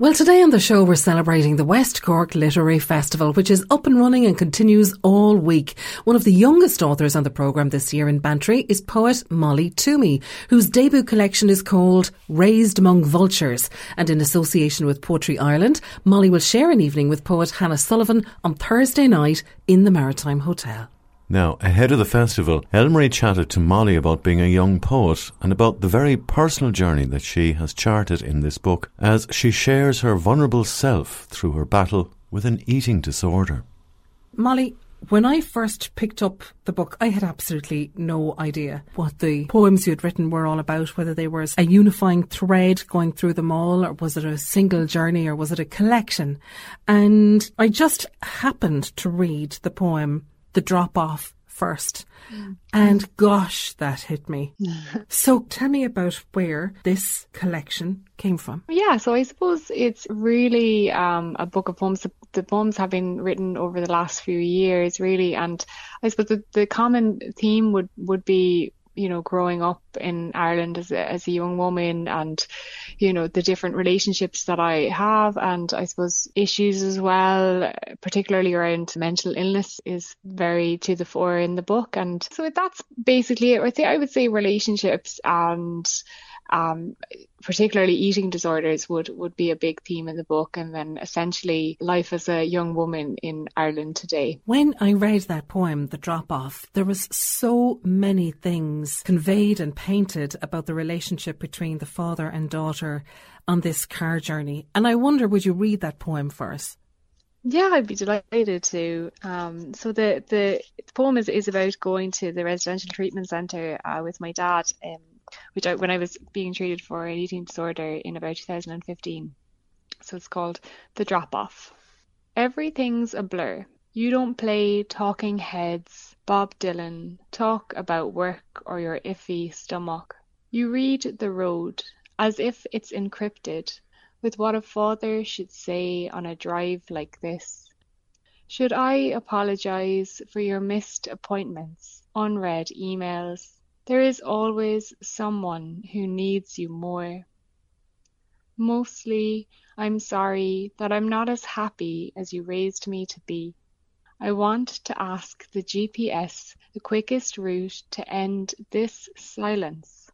Well, today on the show, we're celebrating the West Cork Literary Festival, which is up and running and continues all week. One of the youngest authors on the programme this year in Bantry is poet Molly Twomey, whose debut collection is called Raised Among Vultures. And in association with Poetry Ireland, Molly will share an evening with poet Hannah Sullivan on Thursday night in the Maritime Hotel. Now, ahead of the festival, Elmarie chatted to Molly about being a young poet and about the very personal journey that she has charted in this book as she shares her vulnerable self through her battle with an eating disorder. Molly, when I first picked up the book, I had absolutely no idea what the poems you had written were all about, whether they were a unifying thread going through them all, or was it a single journey, or was it a collection? And I just happened to read the poem the drop off first. Mm. And gosh, that hit me. so tell me about where this collection came from. Yeah, so I suppose it's really um, a book of poems. The, poems have been written over the last few years, really. And I suppose the, the common theme would, would be you know, growing up in Ireland as a, as a young woman and, you know, the different relationships that I have and I suppose issues as well, particularly around mental illness is very to the fore in the book. And so that's basically it. I I would say relationships and um, particularly eating disorders would, would be a big theme in the book, and then essentially life as a young woman in Ireland today. When I read that poem, The Drop Off, there was so many things conveyed and painted about the relationship between the father and daughter on this car journey. And I wonder, would you read that poem for us? Yeah, I'd be delighted to. Um, so the, the poem is, is about going to the residential treatment centre uh, with my dad um, which I, when I was being treated for an eating disorder in about 2015. So it's called The Drop Off. Everything's a blur. You don't play talking heads, Bob Dylan, talk about work or your iffy stomach. You read the road as if it's encrypted with what a father should say on a drive like this. Should I apologize for your missed appointments, unread emails, there is always someone who needs you more. Mostly, I'm sorry that I'm not as happy as you raised me to be. I want to ask the GPS the quickest route to end this silence.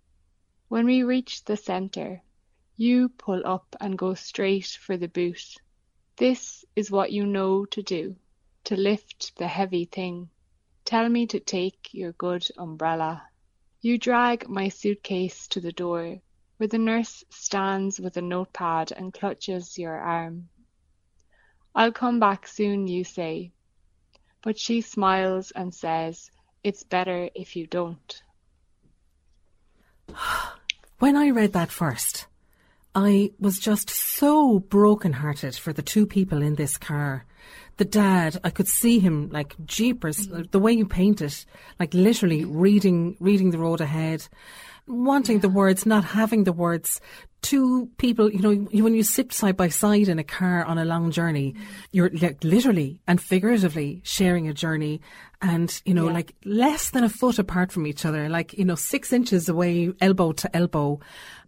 When we reach the center, you pull up and go straight for the boot. This is what you know to do, to lift the heavy thing. Tell me to take your good umbrella. You drag my suitcase to the door, where the nurse stands with a notepad and clutches your arm. I'll come back soon, you say. But she smiles and says, It's better if you don't. When I read that first, I was just so broken-hearted for the two people in this car the dad, I could see him like jeepers, mm-hmm. the way you paint it, like literally reading reading the road ahead, wanting the words, not having the words. Two people, you know, when you sit side by side in a car on a long journey, you're like literally and figuratively sharing a journey and, you know, yeah. like less than a foot apart from each other, like, you know, six inches away, elbow to elbow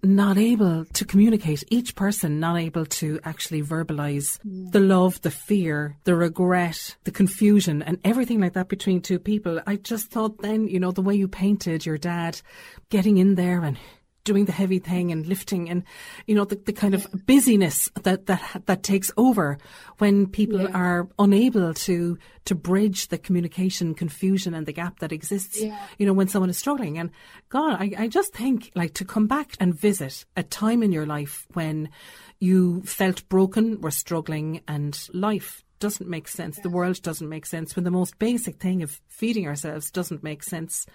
not able to communicate, each person not able to actually verbalize yeah. the love, the fear, the regret, the confusion, and everything like that between two people. I just thought then, you know, the way you painted your dad getting in there and doing the heavy thing and lifting and, you know, the, the kind of busyness that, that, that takes over when people yeah. are unable to, to bridge the communication confusion and the gap that exists, yeah. you know, when someone is struggling. And God, I, I just think like to come back and visit a time in your life when you felt broken, were struggling and life doesn't make sense. The world doesn't make sense when the most basic thing of feeding ourselves doesn't make sense.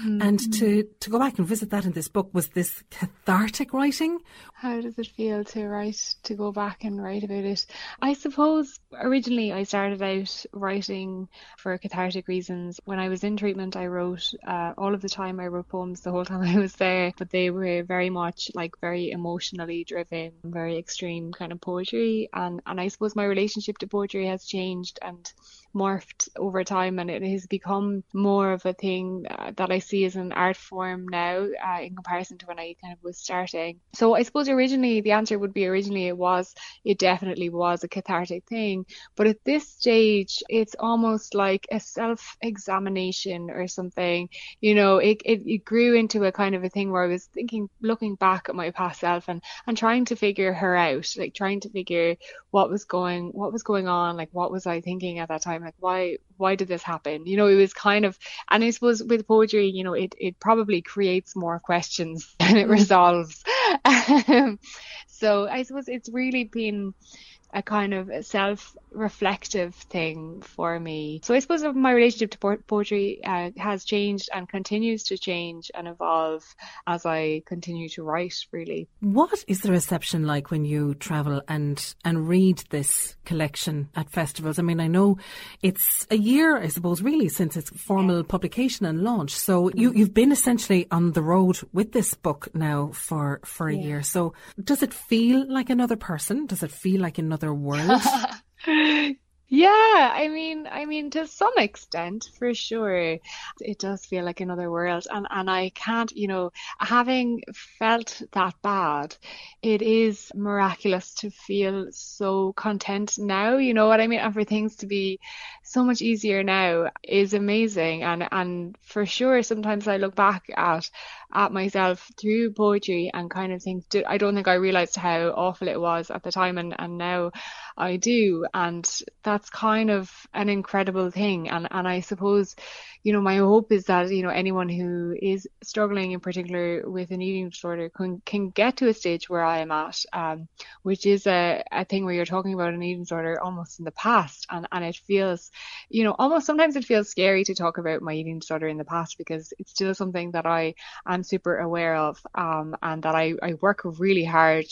Mm-hmm. And to, to go back and visit that in this book was this cathartic writing. How does it feel to write, to go back and write about it? I suppose originally I started out writing for cathartic reasons. When I was in treatment, I wrote uh, all of the time. I wrote poems the whole time I was there, but they were very much like very emotionally driven, very extreme kind of poetry. And, and I suppose my relationship to poetry has changed and morphed over time and it has become more of a thing uh, that I see as an art form now uh, in comparison to when I kind of was starting. So I suppose originally the answer would be originally it was, it definitely was a cathartic thing. But at this stage, it's almost like a self examination or something. You know, it, it, it grew into a kind of a thing where I was thinking, looking back at my past self and, and trying to figure her out, like trying to figure what was going, what was going on, like what was I thinking at that time like why why did this happen you know it was kind of and i suppose with poetry you know it, it probably creates more questions than it mm. resolves um, so i suppose it's really been a kind of self reflective thing for me. So I suppose my relationship to poetry uh, has changed and continues to change and evolve as I continue to write, really. What is the reception like when you travel and, and read this collection at festivals? I mean, I know it's a year, I suppose, really, since its formal publication and launch. So you, you've been essentially on the road with this book now for, for a yeah. year. So does it feel like another person? Does it feel like another world? Yeah, I mean, I mean, to some extent, for sure, it does feel like another world, and and I can't, you know, having felt that bad, it is miraculous to feel so content now. You know what I mean? And for things to be so much easier now is amazing, and and for sure, sometimes I look back at at myself through poetry and kind of think, I don't think I realized how awful it was at the time, and and now I do, and that's kind of an incredible thing. And and I suppose, you know, my hope is that you know anyone who is struggling in particular with an eating disorder can can get to a stage where I am at, um, which is a, a thing where you're talking about an eating disorder almost in the past, and and it feels, you know, almost sometimes it feels scary to talk about my eating disorder in the past because it's still something that I am super aware of, um, and that I I work really hard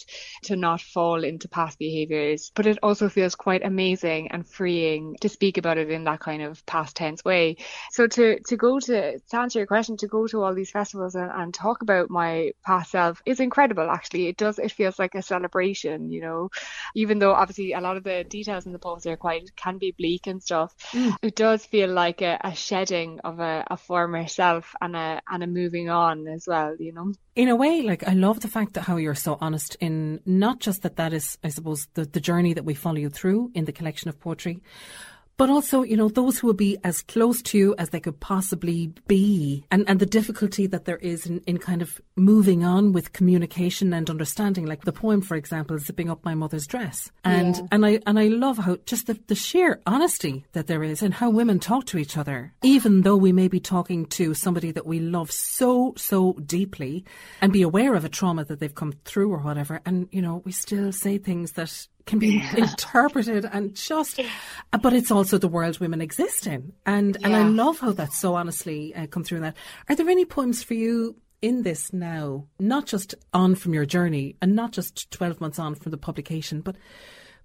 to not fall into past behaviors, but it also feels quite amazing and freeing to speak about it in that kind of past tense way. So to, to go to, to answer your question, to go to all these festivals and, and talk about my past self is incredible actually. It does, it feels like a celebration, you know, even though obviously a lot of the details in the post are quite, can be bleak and stuff. Mm. It does feel like a, a shedding of a, a former self and a, and a moving on as well, you know? In a way, like I love the fact that how you're so honest in not just that that is, I suppose, the, the journey that we follow you through in the collection of poetry, but also, you know, those who will be as close to you as they could possibly be and, and the difficulty that there is in, in kind of moving on with communication and understanding. Like the poem, for example, Zipping Up My Mother's Dress. And, yeah. and I, and I love how just the, the sheer honesty that there is and how women talk to each other, even though we may be talking to somebody that we love so, so deeply and be aware of a trauma that they've come through or whatever. And, you know, we still say things that can be yeah. interpreted and just but it's also the world women exist in and yeah. and I love how that's so honestly uh, come through in that are there any poems for you in this now not just on from your journey and not just 12 months on from the publication but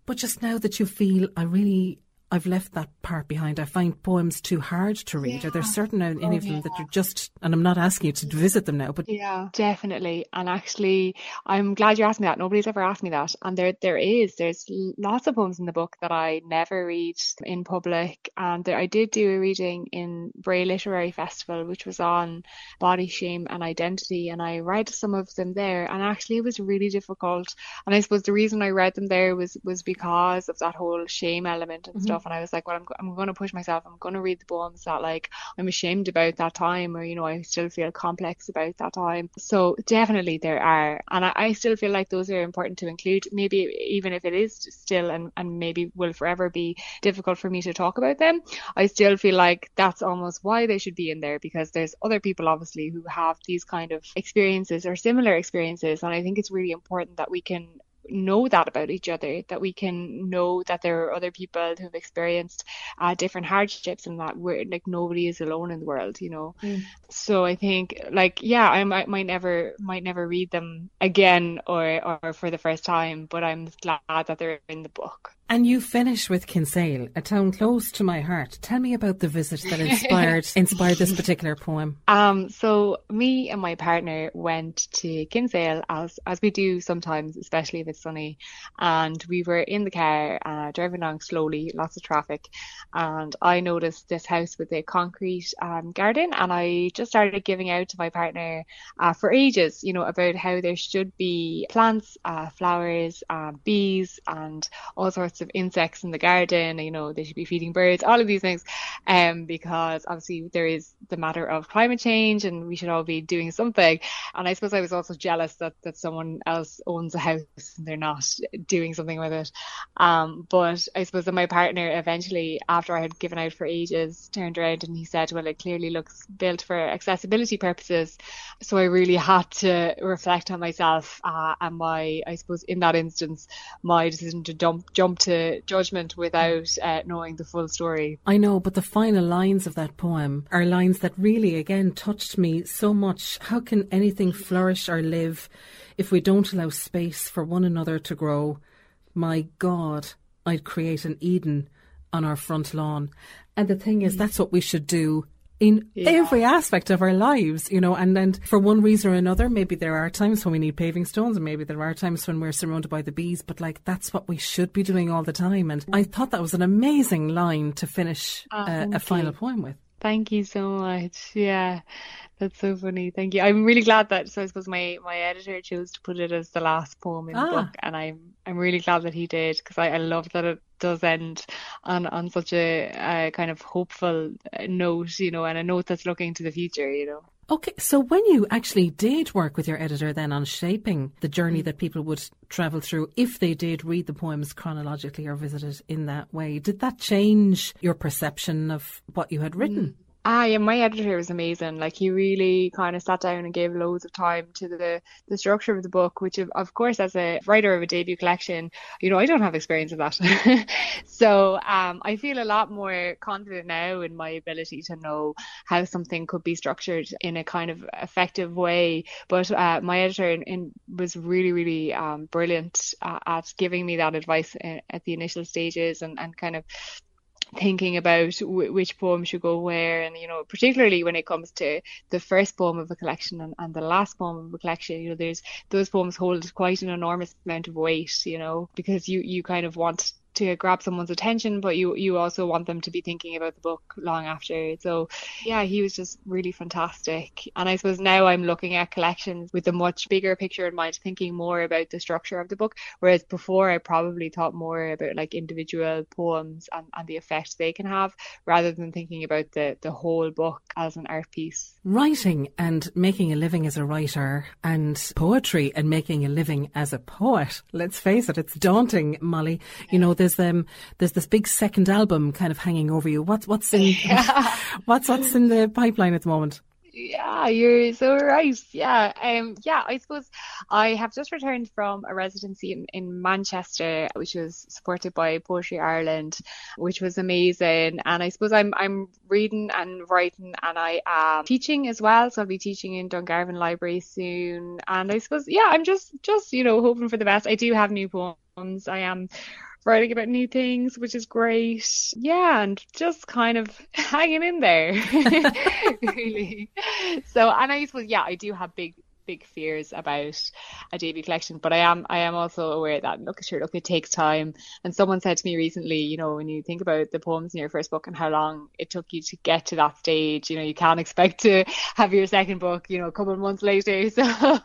but just now that you feel I really I've left that part behind. I find poems too hard to read. Yeah. Are there certain any oh, of them yeah. that you're just, and I'm not asking you to visit them now, but yeah, definitely. And actually, I'm glad you asked me that. Nobody's ever asked me that, and there there is. There's lots of poems in the book that I never read in public, and there, I did do a reading in Bray Literary Festival, which was on body shame and identity, and I read some of them there, and actually it was really difficult. And I suppose the reason I read them there was was because of that whole shame element and mm-hmm. stuff and I was like, well, I'm I'm going to push myself. I'm going to read the poems that like I'm ashamed about that time, or you know, I still feel complex about that time. So definitely there are, and I, I still feel like those are important to include. Maybe even if it is still and and maybe will forever be difficult for me to talk about them, I still feel like that's almost why they should be in there because there's other people obviously who have these kind of experiences or similar experiences, and I think it's really important that we can know that about each other, that we can know that there are other people who've experienced uh, different hardships and that we're like nobody is alone in the world, you know. Mm. So I think like yeah, I might, might never might never read them again or or for the first time, but I'm glad that they're in the book. And you finish with Kinsale, a town close to my heart. Tell me about the visit that inspired inspired this particular poem. Um, so me and my partner went to Kinsale as as we do sometimes, especially if it's sunny. And we were in the car, uh, driving along slowly, lots of traffic, and I noticed this house with a concrete um, garden, and I just started giving out to my partner uh, for ages, you know, about how there should be plants, uh, flowers, uh, bees, and all sorts of insects in the garden. You know, they should be feeding birds, all of these things, um, because obviously there is the matter of climate change, and we should all be doing something. And I suppose I was also jealous that that someone else owns a house and they're not doing something with it. Um, but I suppose that my partner eventually, after I had given out for ages, turned around and he said, "Well, it clearly looks built for accessibility purposes." So I really had to reflect on myself uh, and my, I suppose, in that instance, my decision to jump jump to judgment without uh, knowing the full story. I know, but the final lines of that poem are lines that really, again, touched me so much. How can anything flourish or live if we don't allow space for one another to grow? My God, I'd create an Eden on our front lawn. And the thing is, that's what we should do in yeah. every aspect of our lives, you know, and then for one reason or another, maybe there are times when we need paving stones and maybe there are times when we're surrounded by the bees, but like that's what we should be doing all the time. And I thought that was an amazing line to finish oh, uh, a final poem with. Thank you so much. Yeah. That's so funny. Thank you. I'm really glad that so I suppose my my editor chose to put it as the last poem in ah. the book, and I'm I'm really glad that he did because I, I love that it does end on on such a, a kind of hopeful uh, note, you know, and a note that's looking to the future, you know. Okay, so when you actually did work with your editor then on shaping the journey mm. that people would travel through, if they did read the poems chronologically or visit it in that way, did that change your perception of what you had written? Ah, yeah, my editor was amazing. Like he really kind of sat down and gave loads of time to the the structure of the book, which of, of course, as a writer of a debut collection, you know, I don't have experience of that. so um, I feel a lot more confident now in my ability to know how something could be structured in a kind of effective way. But uh, my editor in, in, was really, really um, brilliant uh, at giving me that advice in, uh, at the initial stages and, and kind of thinking about w- which poem should go where and you know particularly when it comes to the first poem of a collection and, and the last poem of a collection you know there's those poems hold quite an enormous amount of weight you know because you you kind of want to grab someone's attention, but you you also want them to be thinking about the book long after. So yeah, he was just really fantastic. And I suppose now I'm looking at collections with a much bigger picture in mind, thinking more about the structure of the book. Whereas before I probably thought more about like individual poems and, and the effect they can have rather than thinking about the, the whole book as an art piece. Writing and making a living as a writer and poetry and making a living as a poet. Let's face it, it's daunting, Molly. You know, there's um there's this big second album kind of hanging over you. What's what's in yeah. what's what's in the pipeline at the moment? Yeah, you're so right. Yeah, um, yeah. I suppose I have just returned from a residency in, in Manchester, which was supported by Poetry Ireland, which was amazing. And I suppose I'm I'm reading and writing, and I am teaching as well. So I'll be teaching in Dungarvan Library soon. And I suppose, yeah, I'm just just you know hoping for the best. I do have new poems. I am writing about new things, which is great. Yeah, and just kind of hanging in there, really. So, and I suppose, yeah, I do have big big fears about a debut collection, but I am I am also aware that look sure look it takes time. And someone said to me recently, you know, when you think about the poems in your first book and how long it took you to get to that stage, you know, you can't expect to have your second book, you know, a couple of months later. So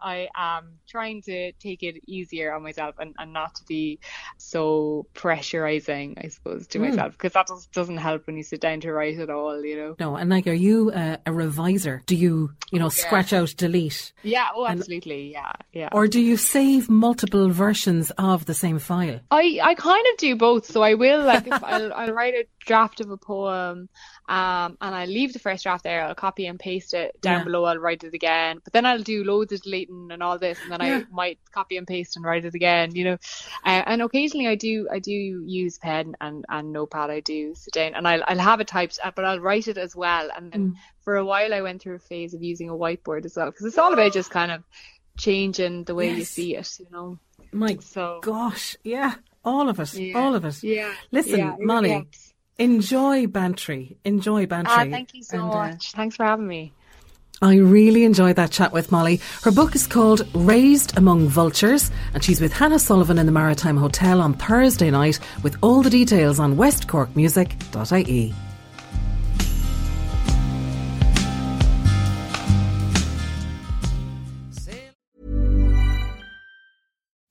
I am trying to take it easier on myself and, and not to be so pressurizing, I suppose, to mm. myself because that just doesn't help when you sit down to write at all, you know. No, and like, are you uh, a reviser? Do you, you know, oh, yeah. scratch out, delete? Yeah, oh, absolutely, and, yeah, yeah. Or do you save multiple versions of the same file? I, I kind of do both. So I will, like, I'll, I'll write a draft of a poem um, and I leave the first draft there. I'll copy and paste it down yeah. below. I'll write it again, but then I'll do loads of deleting and all this, and then yeah. I might copy and paste and write it again. You know, uh, and occasionally I do I do use pen and, and notepad. I do sit down and I'll I'll have it typed, uh, but I'll write it as well. And then mm. for a while I went through a phase of using a whiteboard as well because it's all about just kind of changing the way yes. you see it. You know. My so, gosh, yeah, all of us, yeah, all of us. Yeah. Listen, yeah, Molly. Enjoy Bantry. Enjoy Bantry. Ah, thank you so and, uh, much. Uh, Thanks for having me. I really enjoyed that chat with Molly. Her book is called Raised Among Vultures, and she's with Hannah Sullivan in the Maritime Hotel on Thursday night with all the details on westcorkmusic.ie.